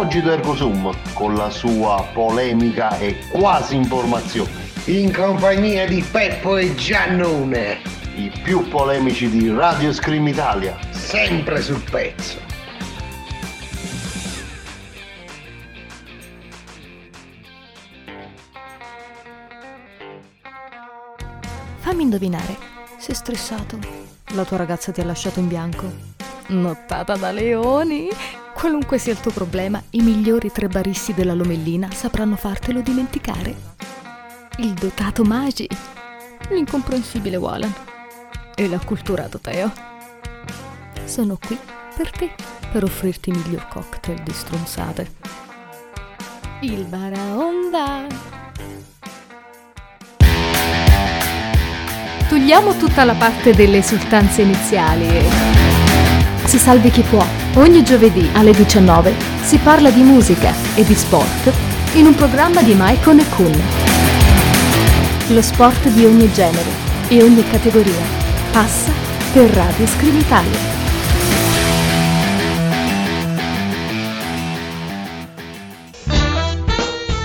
[SPEAKER 7] Cogito Ergo Sum con la sua polemica e quasi informazione.
[SPEAKER 8] In compagnia di Peppo e Giannone,
[SPEAKER 7] i più polemici di Radio Scream Italia,
[SPEAKER 8] sempre sul pezzo.
[SPEAKER 4] Fammi indovinare, sei stressato? La tua ragazza ti ha lasciato in bianco? Nottata da leoni? Qualunque sia il tuo problema, i migliori tre baristi della Lomellina sapranno fartelo dimenticare. Il dotato Magi, l'incomprensibile Wallen e l'acculturato Teo sono qui per te, per offrirti i miglior cocktail di stronzate. Il Baraonda. Togliamo tutta la parte delle esultanze iniziali. Si salvi chi può. Ogni giovedì alle 19 si parla di musica e di sport in un programma di Maicon e Kun. Lo sport di ogni genere e ogni categoria passa per Radio Screen Italia.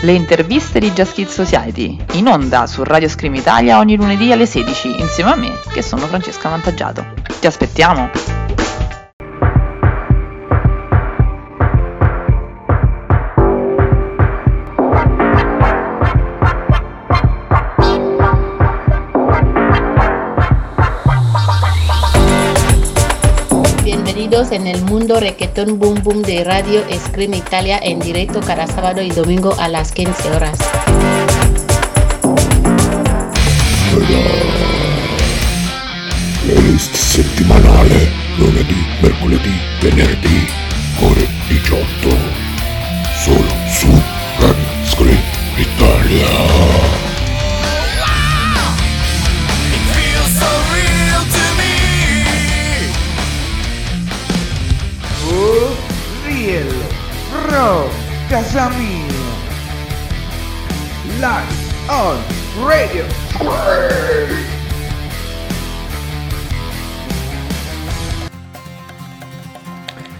[SPEAKER 9] Le interviste di Just Society, in onda su Radio Scream Italia ogni lunedì alle 16, insieme a me, che sono Francesca Vantaggiato. Ti aspettiamo!
[SPEAKER 10] Bienvenidos en el mundo reggaetón boom boom de Radio Scream Italia en directo cada sábado y domingo a las 15 horas.
[SPEAKER 11] Playlist settimanale, lunedì, mercoledì, venerdì, ore 18. Solo su Radio Screen Italia.
[SPEAKER 1] Casamino. Live on Radio.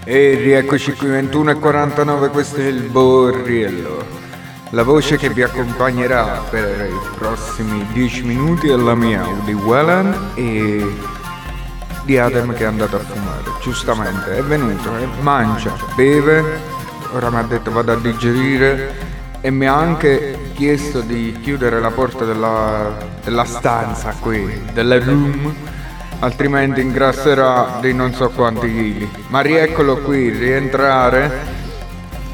[SPEAKER 1] E rieccoci qui 21 e 49, questo è il Borriello. La voce che vi accompagnerà per i prossimi 10 minuti è la mia, Udi Wellan e di Adam che è andato a fumare. Giustamente, è venuto, mangia, beve, ora mi ha detto vado a digerire e mi ha anche chiesto di chiudere la porta della, della stanza qui, della room, altrimenti ingrasserà di non so quanti chili. Ma rieccolo qui, rientrare,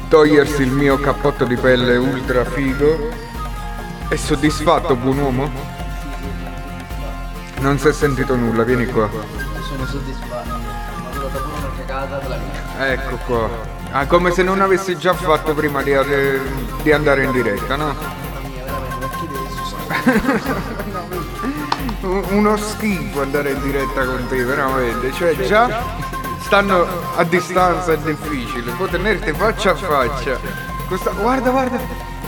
[SPEAKER 1] togliersi il mio cappotto di pelle ultra figo. È soddisfatto, buon uomo? Non si è sentito nulla, vieni qua.
[SPEAKER 2] Sono soddisfatto. Ma dato una cagata della mia.
[SPEAKER 1] Ecco qua. Ah, come se non avessi già fatto prima di, di andare in diretta, no? Un- Uno schifo andare in diretta con te, veramente. Cioè, già stanno a distanza è difficile. Può tenerti faccia a faccia. Questa- Guarda, guarda.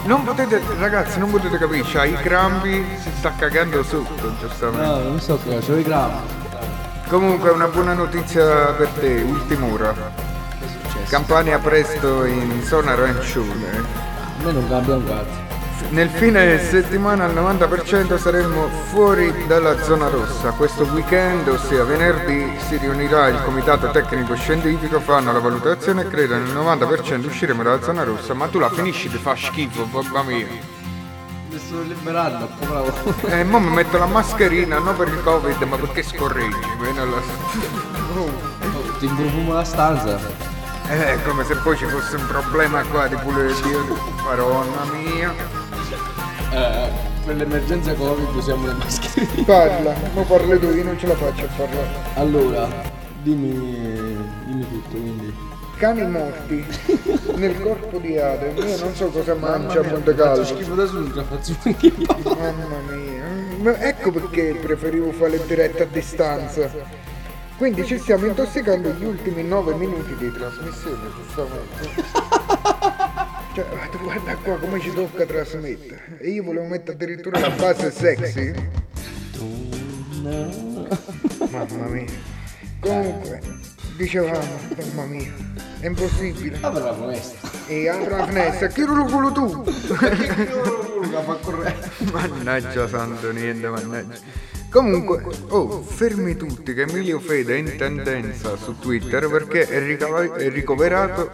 [SPEAKER 1] Non potete, ragazzi, non potete capire. C'ha i crampi, si sta cagando sotto, giustamente.
[SPEAKER 2] No, non so cosa, c'ho i grammi.
[SPEAKER 1] Comunque una buona notizia per te, ultima ora. Campania presto in zona arancione.
[SPEAKER 2] A me non cambia un cazzo.
[SPEAKER 1] Nel fine settimana al 90% saremo fuori dalla zona rossa. Questo weekend, ossia venerdì, si riunirà il comitato tecnico scientifico, fanno la valutazione e credo nel 90% usciremo dalla zona rossa. Ma tu la finisci di fa schifo, mamma mia.
[SPEAKER 2] Mi sto liberando, bravo.
[SPEAKER 1] E Eh, mo mi metto la mascherina, non per il covid, ma perché scorreggi. Alla-
[SPEAKER 2] Ti ingrufumo la stanza.
[SPEAKER 1] Eh, come se poi ci fosse un problema qua di pulizia. Madonna mia.
[SPEAKER 2] Eh, per l'emergenza Covid usiamo le mascherine.
[SPEAKER 1] Parla, ma parli tu, io non ce la faccio a parlare.
[SPEAKER 2] Allora, dimmi, dimmi tutto, quindi.
[SPEAKER 1] Cani morti nel corpo di Adam, io non so cosa mangia a Monte Calvo.
[SPEAKER 2] schifo da solo, già faccio schifo.
[SPEAKER 1] Mamma mia, ecco perché preferivo fare le dirette a distanza. Quindi ci stiamo intossicando gli ultimi 9 minuti di trasmissione, giustamente. Cioè, guarda, qua come ci tocca trasmettere. E io volevo mettere addirittura la base sexy. Mamma mia. Comunque, dicevamo, mamma mia, è impossibile.
[SPEAKER 2] Apri la finestra.
[SPEAKER 1] E apri la finestra, chiudi il culo tu.
[SPEAKER 2] Che fa correre.
[SPEAKER 1] Mannaggia santo, niente, mannaggia. Comunque, oh, fermi tutti che Emilio Fede è in tendenza su Twitter perché è, ricava- è ricoverato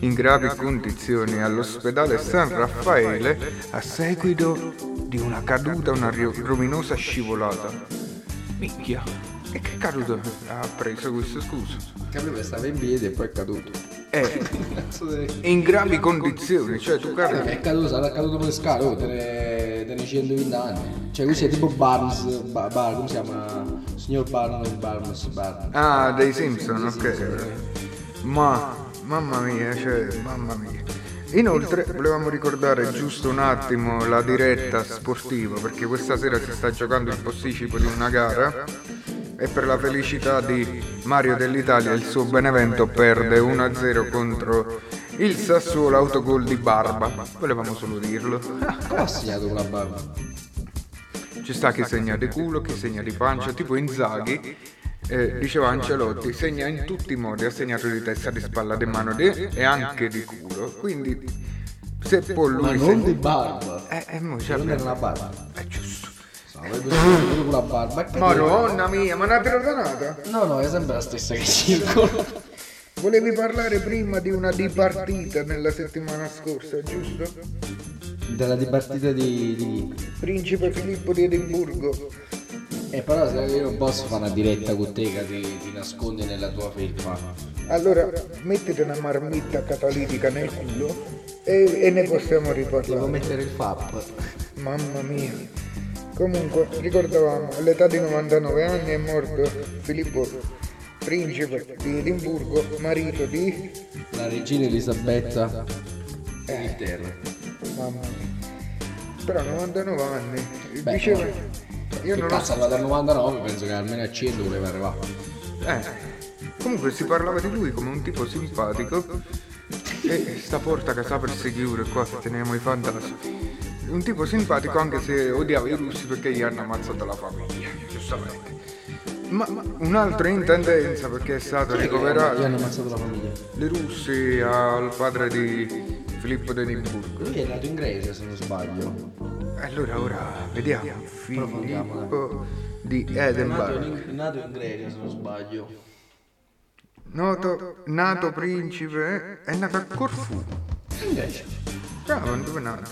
[SPEAKER 1] in gravi condizioni all'ospedale San Raffaele a seguito di una caduta, una ri- ruminosa scivolata. Minchia, e che caduta ha preso questo scusa?
[SPEAKER 2] Capito, stava in piedi e poi è caduto.
[SPEAKER 1] È in gravi condizioni, cioè tu
[SPEAKER 2] Eh,
[SPEAKER 1] carichi
[SPEAKER 2] È caduto, sarà caduto per le scale, oh, te ne, te ne 120 anni. Cioè, così è tipo Barnes, Ba- Bar- come si chiama? Signor Barnes, Barnes, Barnes.
[SPEAKER 1] Ah, dei Simpson, ok. Ma, mamma mia, cioè, mamma mia. Inoltre, volevamo ricordare giusto un attimo la diretta sportiva, perché questa sera si sta giocando il posticipo di una gara e per la felicità di Mario dell'Italia il suo Benevento perde 1-0 contro il Sassuolo autogol di Barba. Volevamo solo dirlo.
[SPEAKER 2] Come ha segnato con la barba?
[SPEAKER 1] Ci sta chi segna di culo, chi segna di pancia, tipo Inzaghi, eh, diceva Ancelotti, segna in tutti i modi, ha segnato di testa, di spalla, di mano di, e anche di culo. Quindi se poi lui
[SPEAKER 2] Ma non
[SPEAKER 1] segna-
[SPEAKER 2] di barba.
[SPEAKER 1] Eh, eh, mo
[SPEAKER 2] Non era
[SPEAKER 1] abbiamo-
[SPEAKER 2] una barba.
[SPEAKER 1] È
[SPEAKER 2] pure con la barba.
[SPEAKER 1] Madonna mia, ma una perdonata?
[SPEAKER 2] No, no, è sempre la stessa che circola.
[SPEAKER 1] Volevi parlare prima di una dipartita nella settimana scorsa, giusto?
[SPEAKER 2] Della dipartita di, di?
[SPEAKER 1] Principe Filippo di Edimburgo.
[SPEAKER 2] Eh, però se io non posso fare una diretta con te che ti, ti nascondi nella tua felpa.
[SPEAKER 1] Allora, mettete una marmitta catalitica nel culo e, e ne possiamo
[SPEAKER 2] Devo
[SPEAKER 1] riparlare.
[SPEAKER 2] mettere il FAP.
[SPEAKER 1] Mamma mia. Comunque, ricordavamo, all'età di 99 anni è morto Filippo, principe di Edimburgo, marito di...
[SPEAKER 2] La regina Elisabetta Inghilterra.
[SPEAKER 1] Mamma mia. Però 99 anni.
[SPEAKER 2] Beh,
[SPEAKER 1] Diceva... Io non ho...
[SPEAKER 2] cazzo arriva dal 99, penso che almeno a 100 voleva arrivare.
[SPEAKER 1] Eh, comunque si parlava di lui come un tipo simpatico e sta porta che sta per si chiude qua teniamo i fantasmi. Un tipo simpatico anche se odiava i russi perché gli hanno ammazzato la famiglia, giustamente. Ma, ma un'altra in tendenza perché è stato
[SPEAKER 2] Gli hanno
[SPEAKER 1] ricoverato
[SPEAKER 2] ammazzato la famiglia.
[SPEAKER 1] i russi al padre di Filippo d'Edimburgo.
[SPEAKER 2] Lui è nato in Grecia, se non sbaglio.
[SPEAKER 1] Allora ora vediamo
[SPEAKER 2] Approfondiamo,
[SPEAKER 1] Filippo di
[SPEAKER 2] È nato
[SPEAKER 1] Edinburgh.
[SPEAKER 2] in, nato in Grecia, se non sbaglio.
[SPEAKER 1] Noto, nato principe, è nato a Corfù.
[SPEAKER 2] In Grecia.
[SPEAKER 1] Bravo, dove è nato?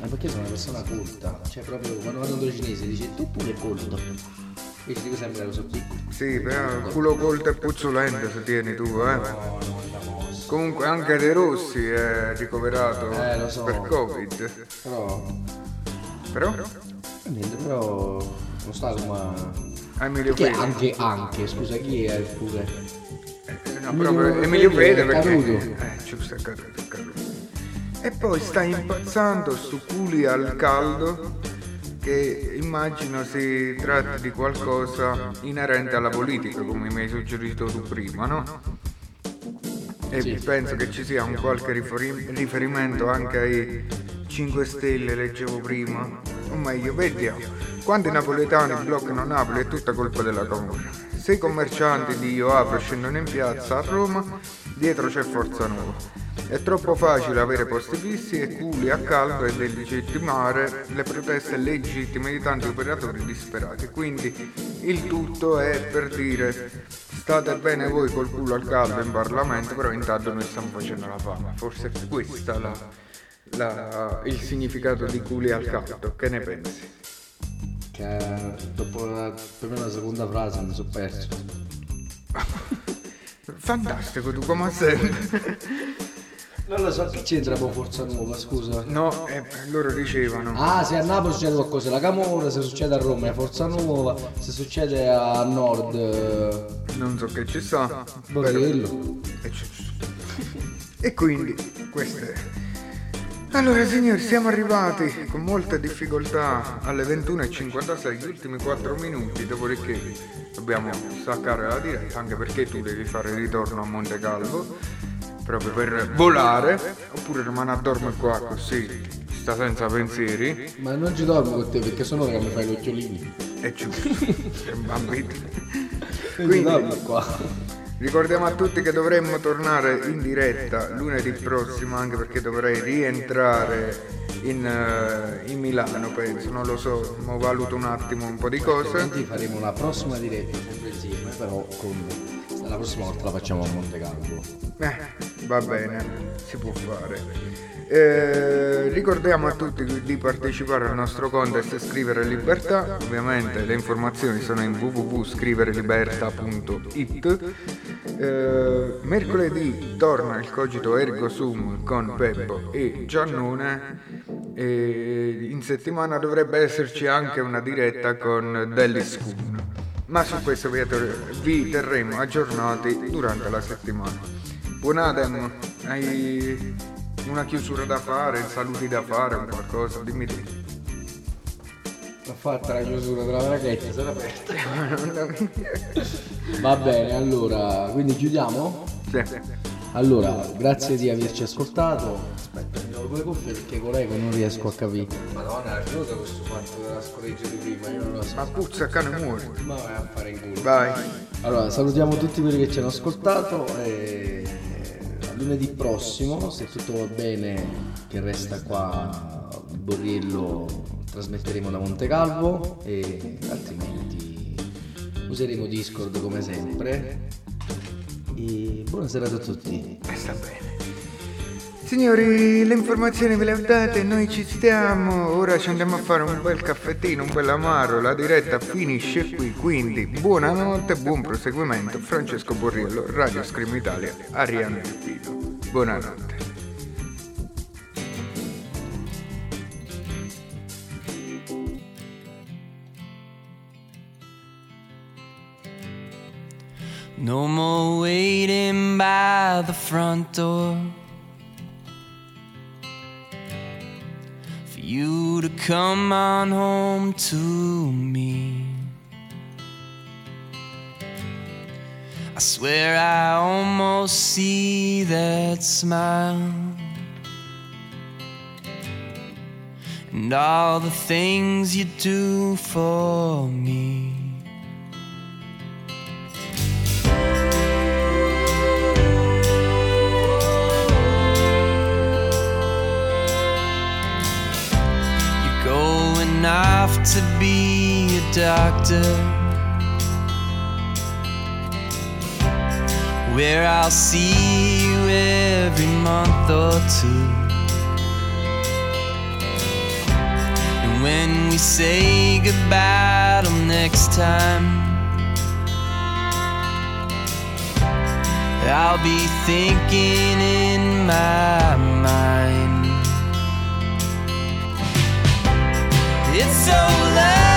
[SPEAKER 2] Ma perché sono una persona colta? Cioè, proprio quando vado da cinese dice tu pure colto. Io ti dico sempre che sono piccolo.
[SPEAKER 1] Sì, però culo colto e puzzolente se tieni tu, eh. Comunque anche De Rossi è ricoverato
[SPEAKER 2] Eh, lo so.
[SPEAKER 1] per Covid.
[SPEAKER 2] Però.
[SPEAKER 1] Però?
[SPEAKER 2] Niente, però. Non sta come.
[SPEAKER 1] Emilio
[SPEAKER 2] Che
[SPEAKER 1] Fede.
[SPEAKER 2] anche, anche, scusa, chi è pure?
[SPEAKER 1] Eh, no,
[SPEAKER 2] Emilio
[SPEAKER 1] proprio Emilio
[SPEAKER 2] Fede
[SPEAKER 1] perché...
[SPEAKER 2] caduto.
[SPEAKER 1] Eh, giusto, è caduto, è caduto. E poi sta impazzando su culi al caldo che immagino si tratti di qualcosa inerente alla politica, come mi hai suggerito tu prima, no? E
[SPEAKER 2] Sì.
[SPEAKER 1] penso che ci sia un qualche riferi- riferimento anche ai 5 Stelle, leggevo prima. O meglio, vediamo. Quando i napoletani bloccano Napoli è tutta colpa della Camorra. Se i commercianti di Io Apro scendono in piazza a Roma, dietro c'è Forza Nuova. È troppo facile avere posti fissi e culi a caldo e delegittimare le proteste legittime di tanti operatori disperati. Quindi il tutto è per dire state bene voi col culo al caldo in Parlamento, però intanto noi stiamo facendo la fame. Forse è questo la, la- il significato di culi al caldo. Che ne pensi?
[SPEAKER 2] Che dopo la, la seconda frase mi sono perso.
[SPEAKER 1] Fantastico, tu come sempre.
[SPEAKER 2] Non lo so, che c'entra con Forza Nuova, scusa?
[SPEAKER 1] No, eh, loro dicevano.
[SPEAKER 2] Ah, se a Napoli succede qualcosa la Camorra, se succede a Roma è Forza Nuova, se succede a Nord... eh,
[SPEAKER 1] Non so che ci sta.
[SPEAKER 2] Bordello.
[SPEAKER 1] E, ci- e quindi questo è. Allora signori siamo arrivati con molta difficoltà alle 21.56, gli ultimi 4 minuti, dopodiché dobbiamo staccare la diretta anche perché tu devi fare il ritorno a Monte Calvo proprio per volare oppure rimane a dormire qua così sta senza pensieri
[SPEAKER 2] Ma non ci dormo con te perché sono che mi fai gli occhiolini.
[SPEAKER 1] è giusto, è un bambino.
[SPEAKER 2] Dormo qua.
[SPEAKER 1] Ricordiamo a tutti che dovremmo tornare in diretta lunedì prossimo anche perché dovrei rientrare in, eh, in Milano penso, non lo so, mo valuto un attimo un po' di cose.
[SPEAKER 2] Quindi faremo la prossima diretta sempre insieme, però con... La prossima volta la facciamo a Monte Calvo.
[SPEAKER 1] Eh, va bene, si può fare. Eh, ricordiamo a tutti di partecipare al nostro contest Scrivere Libertà, ovviamente le informazioni sono in www.scriverelibertà.it Eh, mercoledì torna il cogito ergo sum con Peppo e Giannone e in settimana dovrebbe esserci anche una diretta con Dellis Kun ma su questo vi, vi terremo aggiornati durante la settimana buon Adem hai una chiusura da fare saluti da fare un qualcosa dimmi tu
[SPEAKER 2] L'ho fatta la chiusura della braghetta, se aperta. Va bene, allora, quindi chiudiamo?
[SPEAKER 1] Sì.
[SPEAKER 2] Allora, grazie di averci ascoltato. Aspetta, mi do due cuffie perché con l'eco non riesco a capire.
[SPEAKER 12] Madonna, è venuto questo fatto della scoreggia di prima, io non lo so.
[SPEAKER 1] Ma puzza cane morto.
[SPEAKER 12] Ma vai a fare in culo.
[SPEAKER 1] Vai.
[SPEAKER 2] Allora, salutiamo tutti quelli che ci hanno ascoltato e lunedì prossimo, se tutto va bene, che resta qua Borriello trasmetteremo da Monte Calvo e altrimenti useremo Discord come sempre. E buonasera a tutti.
[SPEAKER 1] E sta bene. Signori, le informazioni ve le ho date, noi ci stiamo, ora ci andiamo a fare un bel caffettino, un bel amaro, la diretta finisce qui, quindi buonanotte, buon proseguimento, Francesco Borriello, Radio Scream Italia, Ariano Irpino. Buonanotte.
[SPEAKER 13] No more waiting by the front door for you to come on home to me. I swear I almost see that smile. And all the things you do for me. Off to be a doctor. Where I'll see you every month or two. And when we say goodbye till next time, I'll be thinking in my mind. It's so lovely